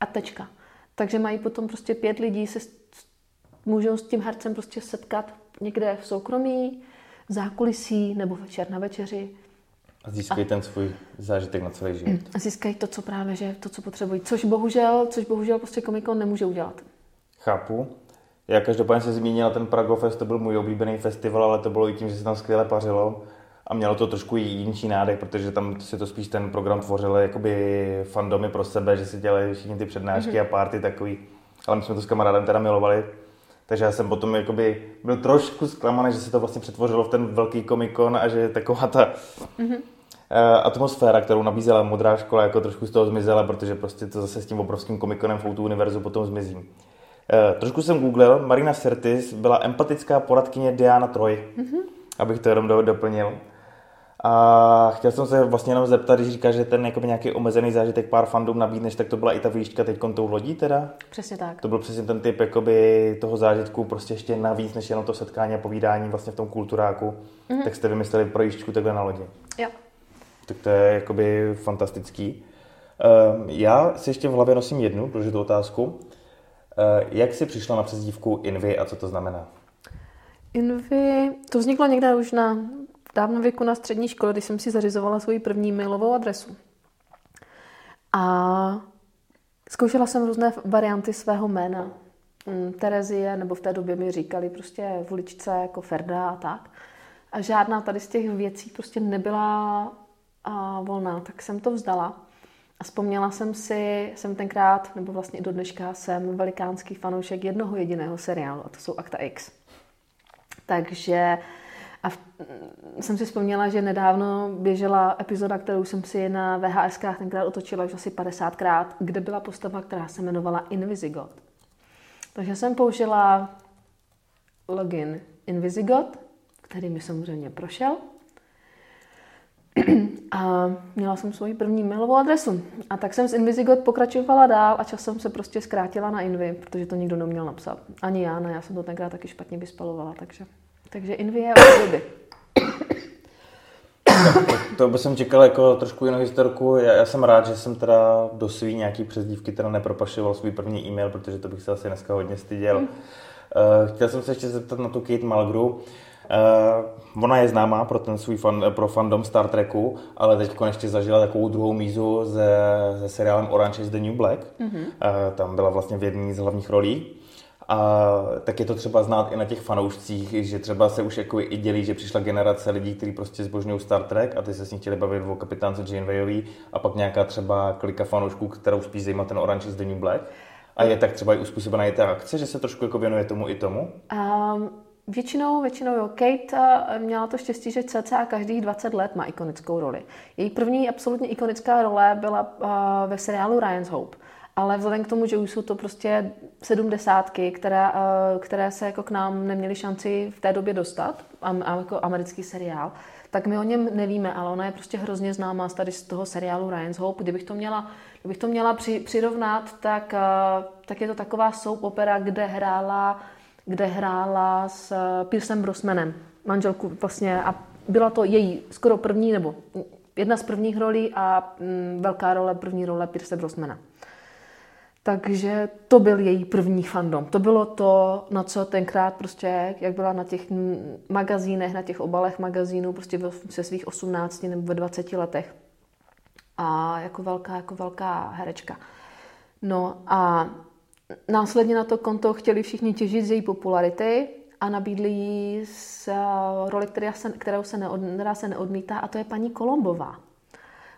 A tečka. Takže mají potom prostě pět lidí, se můžou s tím hercem prostě setkat někde v soukromí, v zákulisí nebo večer na večeři. A získají a, ten svůj zážitek na celý život. A získají to, co právě, že to, co potřebují. Což bohužel, což bohužel prostě komikon nemůže udělat. Chápu. Já každopádně se zmínila ten Pragofest, to byl můj oblíbený festival, ale to bylo i tím, že se tam skvěle pařilo a mělo to trošku jinší nádech, protože tam si to spíš ten program tvořil jakoby fandomy pro sebe, že si dělali všichni ty přednášky mm-hmm. a party takový. Ale my jsme to s kamarádem teda milovali. Takže já jsem potom jakoby byl trošku zklamaný, že se to vlastně přetvořilo v ten velký komikon a že taková ta mm-hmm. atmosféra, kterou nabízela modrá škola, jako trošku z toho zmizela, protože prostě to zase s tím obrovským komikonem v Outu univerzu potom zmizí. Uh, trošku jsem googlil, Marina Sertis byla empatická poradkyně Diana Troy, mm-hmm. abych to jenom doplnil. A chtěl jsem se vlastně jenom zeptat, když říkáš, že ten jakoby nějaký omezený zážitek pár fandom nabídneš, tak to byla i ta výška teď tou lodí teda? Přesně tak. To byl přesně ten typ jakoby toho zážitku, prostě ještě navíc, než jenom to setkání a povídání vlastně v tom kulturáku, mm-hmm. tak jste vymysleli projížďku takhle na lodi. Jo. Tak to je jakoby fantastický. Uh, já si ještě v hlavě nosím jednu důležitou otázku. Uh, jak jsi přišla na přezdívku Invy a co to znamená? Invy, to vzniklo někde už na dávno věku na střední škole, když jsem si zařizovala svoji první mailovou adresu. A zkoušela jsem různé varianty svého jména. Mm, Terezie, nebo v té době mi říkali prostě v uličce jako Ferda a tak. A žádná tady z těch věcí prostě nebyla a, volná, tak jsem to vzdala. A vzpomněla jsem si, jsem tenkrát, nebo vlastně do dneška, jsem velikánský fanoušek jednoho jediného seriálu, a to jsou Akta X. Takže a v, jsem si vzpomněla, že nedávno běžela epizoda, kterou jsem si na VHS tenkrát otočila už asi 50krát, kde byla postava, která se jmenovala Invisigot. Takže jsem použila login Invisigot, který mi samozřejmě prošel. A měla jsem svoji první mailovou adresu. A tak jsem z Invisigot pokračovala dál a časem se prostě zkrátila na Invi, protože to nikdo neměl napsat. Ani já ne, já jsem to tenkrát taky špatně vyspalovala, takže takže Invie od doby. to by jsem čekal jako trošku jinou historku. Já, já, jsem rád, že jsem teda do svý nějaký přezdívky teda nepropašoval svůj první e-mail, protože to bych se asi dneska hodně styděl. Mm. Uh, chtěl jsem se ještě zeptat na tu Kate Malgru. Uh, ona je známá pro ten svůj fan, pro fandom Star Treku, ale teď konečně zažila takovou druhou mízu se, se seriálem Orange is the New Black. Mm-hmm. Uh, tam byla vlastně v jedné z hlavních rolí. A tak je to třeba znát i na těch fanoušcích, že třeba se už jako i dělí, že přišla generace lidí, kteří prostě zbožňují Star Trek a ty se s ní chtěli bavit o kapitánce Janewayový a pak nějaká třeba klika fanoušků, kterou spíš zajímá ten Orange is the New Black. A je tak třeba i uspůsobená i ta akce, že se trošku jako věnuje tomu i tomu? Um, většinou, většinou jo. Kate uh, měla to štěstí, že cca každých 20 let má ikonickou roli. Její první absolutně ikonická role byla uh, ve seriálu Ryan's Hope ale vzhledem k tomu, že už jsou to prostě sedmdesátky, které, eh, které se jako k nám neměly šanci v té době dostat, jako americký seriál, tak my o něm nevíme, ale ona je prostě hrozně známá z tady z toho seriálu Ryan's Hope. Kdybych to měla, kdybych to měla při, přirovnat, tak, eh, tak je to taková soap opera, kde hrála, kde hrála s eh, Piercem Brosmanem, manželku vlastně a byla to její skoro první, nebo jedna z prvních rolí a mm, velká role, první role Pierce Brosmana. Takže to byl její první fandom. To bylo to, na co tenkrát prostě, jak byla na těch magazínech, na těch obalech magazínů, prostě se svých 18 nebo ve 20 letech. A jako velká, jako velká herečka. No a následně na to konto chtěli všichni těžit z její popularity a nabídli jí s roli, která se, kterou se, neod, která se neodmítá, a to je paní Kolombová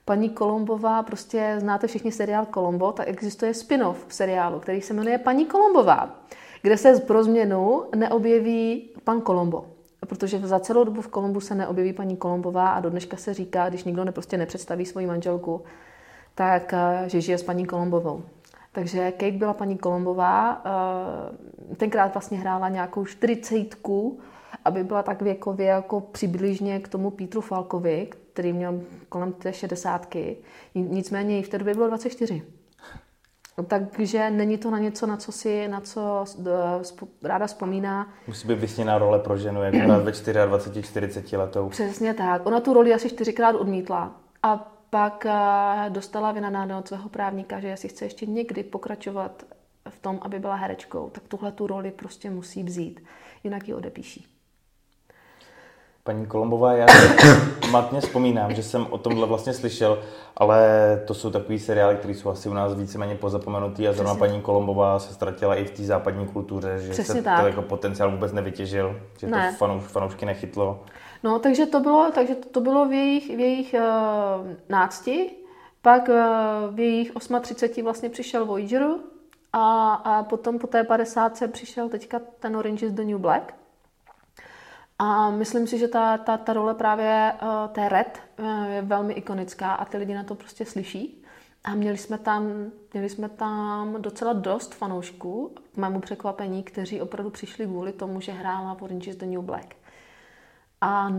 paní Kolombová, prostě znáte všichni seriál Kolombo, tak existuje spin-off seriálu, který se jmenuje Paní Kolombová, kde se pro změnu neobjeví pan Kolombo. Protože za celou dobu v Kolombu se neobjeví paní Kolombová a do dneška se říká, když nikdo ne, prostě nepředstaví svoji manželku, tak eh, že žije s paní Kolombovou. Takže Kate byla paní Kolombová, eh, tenkrát vlastně hrála nějakou čtyřicítku, aby byla tak věkově jako přibližně k tomu Pítru Falkovi, který měl kolem té šedesátky. Nicméně v té době bylo 24. Takže není to na něco, na co si, na co ráda vzpomíná. Musí být vysněná role pro ženu, jak hrát ve 24, 40 letou. Přesně tak. Ona tu roli asi čtyřikrát odmítla. A pak eh, dostala vynadáno od svého právníka, že jestli chce ještě někdy pokračovat v tom, aby byla herečkou, tak tuhle tu roli prostě musí vzít. Jinak ji odepíší. Paní Kolombová, já matně vzpomínám, že jsem o tomhle vlastně slyšel, ale to jsou takový seriály, které jsou asi u nás víceméně pozapomenutý a zrovna paní Kolombová se ztratila i v té západní kultuře, že Přesně se tak. to jako potenciál vůbec nevytěžil, že ne. to fanouš, fanoušky nechytlo. No, takže to bylo, takže to bylo v jejich, v jejich uh, nácti, pak uh, v jejich 38 vlastně přišel Voyager a, a potom po té 50 přišel teďka ten Orange is the New Black. A myslím si, že ta, ta, ta role právě uh, té Red uh, je velmi ikonická a ty lidi na to prostě slyší. A měli jsme tam, měli jsme tam docela dost fanoušků, k mému překvapení, kteří opravdu přišli kvůli tomu, že hrála Orange is the New Black. A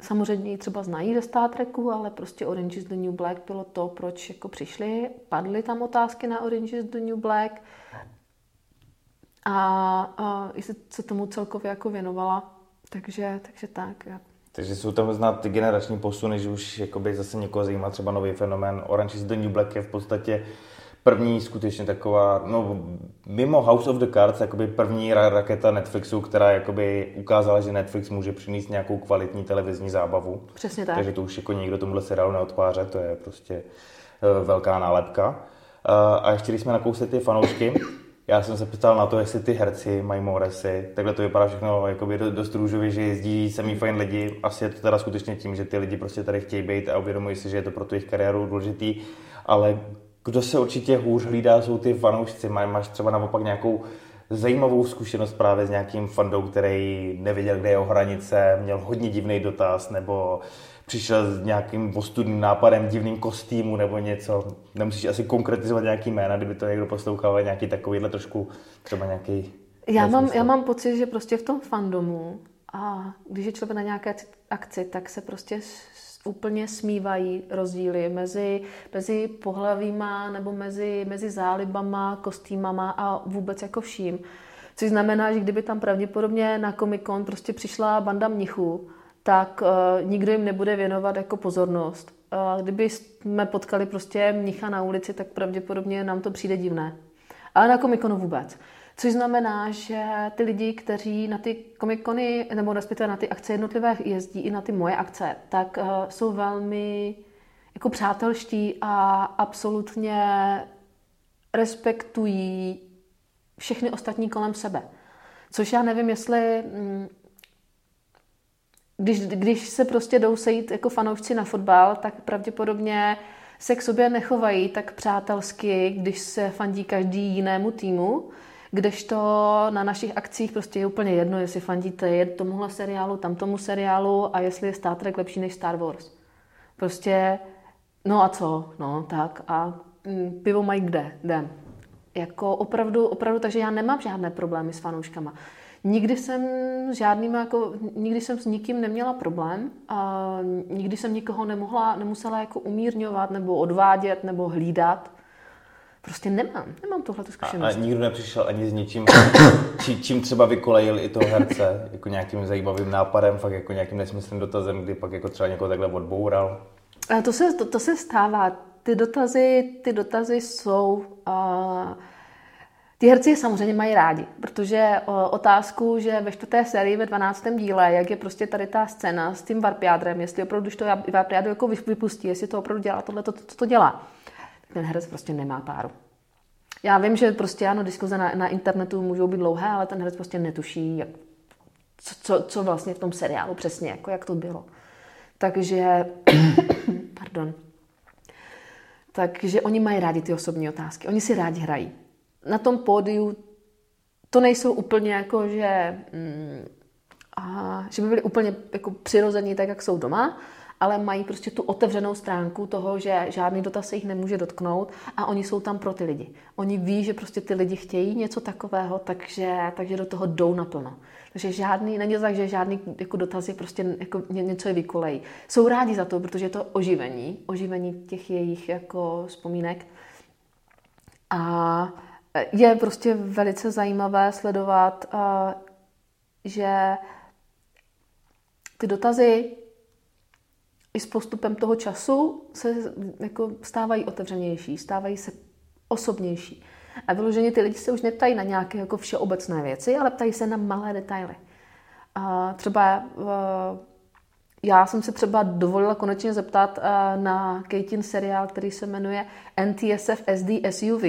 samozřejmě ji třeba znají ze Star Treku, ale prostě Orange is the New Black bylo to, proč jako přišli. Padly tam otázky na Orange is the New Black. A, a se tomu celkově jako věnovala. Takže, takže tak. Já. Takže jsou tam znát ty generační posuny, že už jakoby zase někoho zajímá třeba nový fenomén. Orange is the New Black je v podstatě první skutečně taková, no mimo House of the Cards, jakoby první raketa Netflixu, která jakoby ukázala, že Netflix může přinést nějakou kvalitní televizní zábavu. Přesně tak. Takže to už jako nikdo tomuhle seriálu neodpáře, to je prostě uh, velká nálepka. Uh, a ještě když jsme nakousli ty fanoušky, já jsem se ptal na to, jestli ty herci mají moresy. Takhle to vypadá všechno jakoby dost růžově, že jezdí sami fajn lidi. Asi je to teda skutečně tím, že ty lidi prostě tady chtějí být a uvědomují si, že je to pro tu jejich kariéru důležitý. Ale kdo se určitě hůř hlídá, jsou ty fanoušci. Máš třeba naopak nějakou zajímavou zkušenost právě s nějakým fandou, který nevěděl, kde je jeho hranice, měl hodně divný dotaz, nebo přišel s nějakým ostudným nápadem, divným kostýmu nebo něco. Nemusíš asi konkretizovat nějaký jména, kdyby to někdo poslouchal, nějaký takovýhle trošku, třeba nějaký... Já mám, já mám pocit, že prostě v tom fandomu a když je člověk na nějaké akci, tak se prostě úplně smívají rozdíly mezi, mezi pohlavíma nebo mezi, mezi zálibama, kostýmama a vůbec jako vším. Což znamená, že kdyby tam pravděpodobně na Comic Con prostě přišla banda mnichů, tak uh, nikdo jim nebude věnovat jako pozornost. Uh, kdyby jsme potkali prostě mnicha na ulici, tak pravděpodobně nám to přijde divné. Ale na komikonu vůbec. Což znamená, že ty lidi, kteří na ty komikony, nebo respektive na ty akce jednotlivé jezdí i na ty moje akce, tak uh, jsou velmi jako přátelští a absolutně respektují všechny ostatní kolem sebe. Což já nevím, jestli mm, když, když se prostě jdou sejít jako fanoušci na fotbal, tak pravděpodobně se k sobě nechovají tak přátelsky, když se fandí každý jinému týmu, kdežto na našich akcích prostě je úplně jedno, jestli fandíte tomuhle seriálu, tamtomu seriálu a jestli je Star Trek lepší než Star Wars. Prostě, no a co, no tak a mm, pivo mají kde, jdem. Jako opravdu, opravdu, takže já nemám žádné problémy s fanouškama. Nikdy jsem žádným, jako, nikdy jsem s nikým neměla problém a nikdy jsem nikoho nemohla, nemusela jako umírňovat nebo odvádět nebo hlídat. Prostě nemám, nemám tohle zkušenost. A, a nikdo nepřišel ani s ničím, či, čím třeba vykolejil i toho herce, jako nějakým zajímavým nápadem, fakt jako nějakým nesmyslným dotazem, kdy pak jako třeba někoho takhle odboural. A to se, to, to se stává. Ty dotazy, ty dotazy jsou... Uh, ty herci je samozřejmě mají rádi, protože otázku, že ve čtvrté sérii ve 12. díle, jak je prostě tady ta scéna s tím Varpiádrem, jestli opravdu, když to Varpiádro jako vypustí, jestli to opravdu dělá tohle, to, to, to dělá. Ten herec prostě nemá páru. Já vím, že prostě ano, diskuze na, na internetu můžou být dlouhé, ale ten herec prostě netuší, jak, co, co, co vlastně v tom seriálu přesně, jako jak to bylo. Takže, pardon, takže oni mají rádi ty osobní otázky, oni si rádi hrají na tom pódiu to nejsou úplně jako, že, mm, a, že by byli úplně jako přirození tak, jak jsou doma, ale mají prostě tu otevřenou stránku toho, že žádný dotaz se jich nemůže dotknout a oni jsou tam pro ty lidi. Oni ví, že prostě ty lidi chtějí něco takového, takže, takže do toho jdou naplno. Takže žádný, není to tak, že žádný jako dotazy prostě jako něco je vykolejí. Jsou rádi za to, protože je to oživení, oživení těch jejich jako vzpomínek. A je prostě velice zajímavé sledovat, eh, že ty dotazy i s postupem toho času se jako stávají otevřenější, stávají se osobnější. A vyloženě ty lidi se už neptají na nějaké jako všeobecné věci, ale ptají se na malé detaily. A třeba eh, já jsem se třeba dovolila konečně zeptat uh, na Katin seriál, který se jmenuje NTSF SD SUV.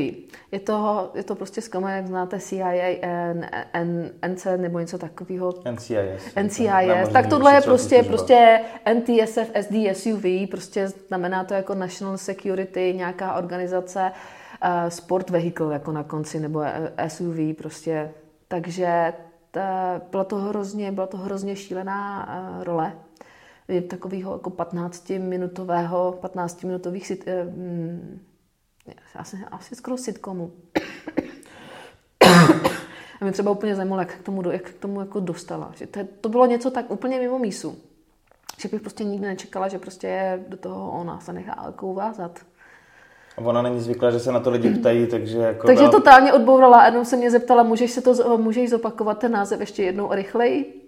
Je to, je to prostě zkoumá, jak znáte CIA, N, N, NC nebo něco takového. NCIS. NCIS. Tak tohle je prostě, prostě NTSF SD SUV, prostě znamená to jako National Security, nějaká organizace, uh, sport vehicle jako na konci, nebo SUV prostě. Takže ta, byla to hrozně, byla to hrozně šílená role takového jako 15-minutového, 15-minutových sit, eh, hm, asi, asi skoro sitcomu. A mě třeba úplně zajímalo, jak k tomu, jak k tomu jako dostala. Že to, to bylo něco tak úplně mimo mísu. Že bych prostě nikdy nečekala, že prostě do toho ona se nechá jako uvázat. A ona není zvyklá, že se na to lidi ptají, takže jako... Takže byla... totálně odbourala a jednou se mě zeptala, můžeš, se to, můžeš zopakovat ten název ještě jednou rychleji?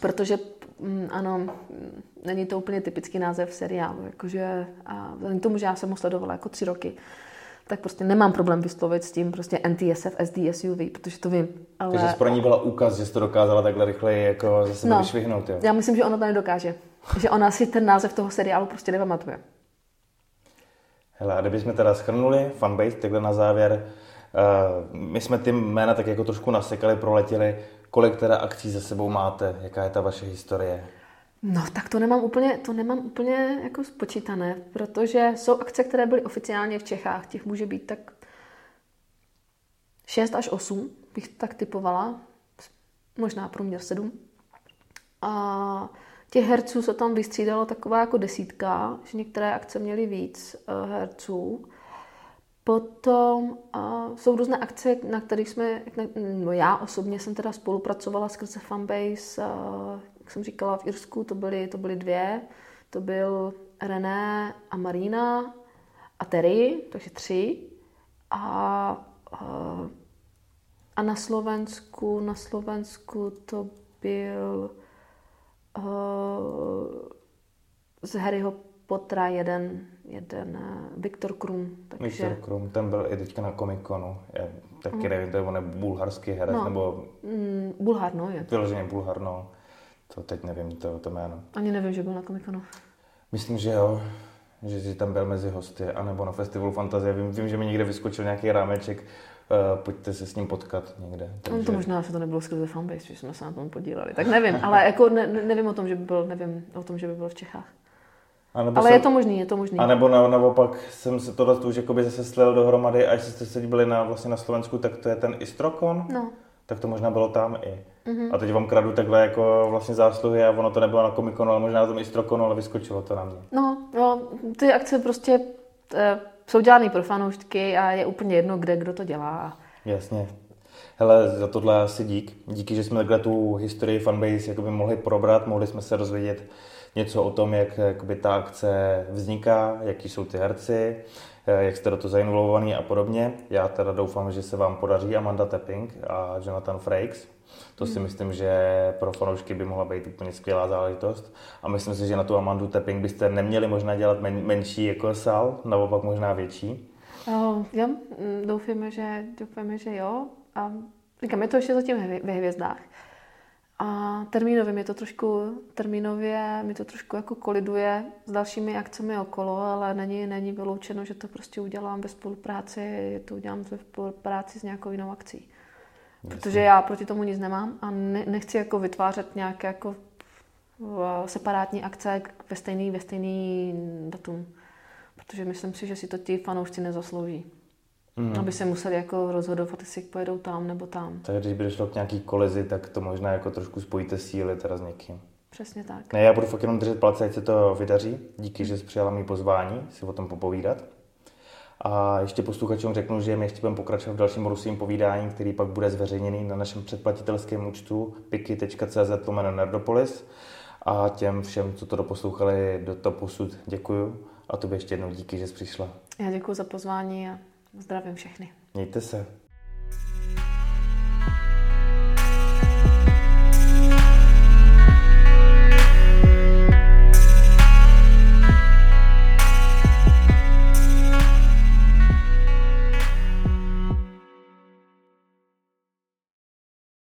Protože Mm, ano, mm, není to úplně typický název seriálu, jakože a vzhledem k tomu, že já jsem ho sledovala jako tři roky, tak prostě nemám problém vyslovit s tím prostě NTSF, SD, SUV, protože to vím. Ale... Takže pro ní byla úkaz, že jsi to dokázala takhle rychleji jako zase no, vyšvihnout, jo? Já myslím, že ona to nedokáže. že ona si ten název toho seriálu prostě nepamatuje. Hele, a kdybychom teda schrnuli fanbase takhle na závěr, uh, my jsme ty jména tak jako trošku nasekali, proletěli. Kolik teda akcí za sebou máte? Jaká je ta vaše historie? No, tak to nemám úplně, to nemám úplně jako spočítané, protože jsou akce, které byly oficiálně v Čechách. Těch může být tak 6 až 8, bych tak typovala. Možná průměr 7. A těch herců se tam vystřídalo taková jako desítka, že některé akce měly víc uh, herců. Potom uh, jsou různé akce, na kterých jsme, no já osobně jsem teda spolupracovala skrze Fanbase, uh, jak jsem říkala v Irsku, to byly, to byly dvě, to byl René a Marina a Terry, takže tři. A, uh, a na Slovensku, na Slovensku to byl Uh, z Harryho Pottera jeden, jeden uh, Viktor Krum. Takže... Viktor Krum, ten byl i teďka na Comic-Conu. Já taky uh. nevím, to je on je bulharský herec, no. nebo... Mm, Bulhar, no je. Vyloženě Bulhar, no. To teď nevím, to, to jméno. Ani nevím, že byl na Comic-Conu. Myslím, že jo že jsi tam byl mezi hosty, anebo na festivalu Fantazie. Vím, vím že mi někde vyskočil nějaký rámeček, uh, pojďte se s ním potkat někde. Takže... No to možná, že to nebylo skrze fanbase, že jsme se na tom podíleli. Tak nevím, ale jako ne, nevím o tom, že by byl, nevím o tom, že by byl v Čechách. Ale jsem, je to možný, je to možný. A nebo na, naopak jsem se tohle už jakoby zase slil dohromady, až jste se byli na, vlastně na Slovensku, tak to je ten Istrokon. No. Tak to možná bylo tam i. Mm-hmm. A teď vám kradu takhle jako vlastně zásluhy a ono to nebylo na komikonu, ale možná na tom Istrokonu, ale vyskočilo to na mě. No, no ty akce prostě e, jsou dělané pro fanoušky a je úplně jedno, kde kdo to dělá. Jasně. Hele, za tohle asi dík. Díky, že jsme takhle tu historii fanbase jakoby mohli probrat, mohli jsme se rozvědět něco o tom, jak jakoby, ta akce vzniká, jaký jsou ty herci, eh, jak jste do toho zainvolvovaný a podobně. Já teda doufám, že se vám podaří Amanda Tapping a Jonathan Frakes. To si hmm. myslím, že pro fanoušky by mohla být úplně skvělá záležitost. A myslím si, že na tu Amandu Tapping byste neměli možná dělat men, menší jako sál, naopak možná větší. Uh, jo, doufáme, že, doufáme, že jo. A říkám, je to ještě zatím ve hvězdách. A termínově mi to trošku, termínově mi to trošku jako koliduje s dalšími akcemi okolo, ale není, není vyloučeno, že to prostě udělám ve spolupráci, to udělám ve spolupráci s nějakou jinou akcí. Protože já proti tomu nic nemám a ne, nechci jako vytvářet nějaké jako separátní akce ve stejný, ve stejný datum. Protože myslím si, že si to ti fanoušci nezaslouží. Mm. Aby se museli jako rozhodovat, jestli pojedou tam nebo tam. Takže když by došlo k nějaký kolizi, tak to možná jako trošku spojíte síly teda s někým. Přesně tak. Ne, já budu fakt jenom držet palce, ať se to vydaří. Díky, že jsi přijala mý pozvání si o tom popovídat. A ještě posluchačům řeknu, že my ještě budeme pokračovat v dalším rusím povídání, který pak bude zveřejněný na našem předplatitelském účtu piky.cz nerdopolis. A těm všem, co to doposlouchali do toho posud, děkuju. A tobě ještě jednou díky, že jsi přišla. Já děkuji za pozvání a zdravím všechny. Mějte se.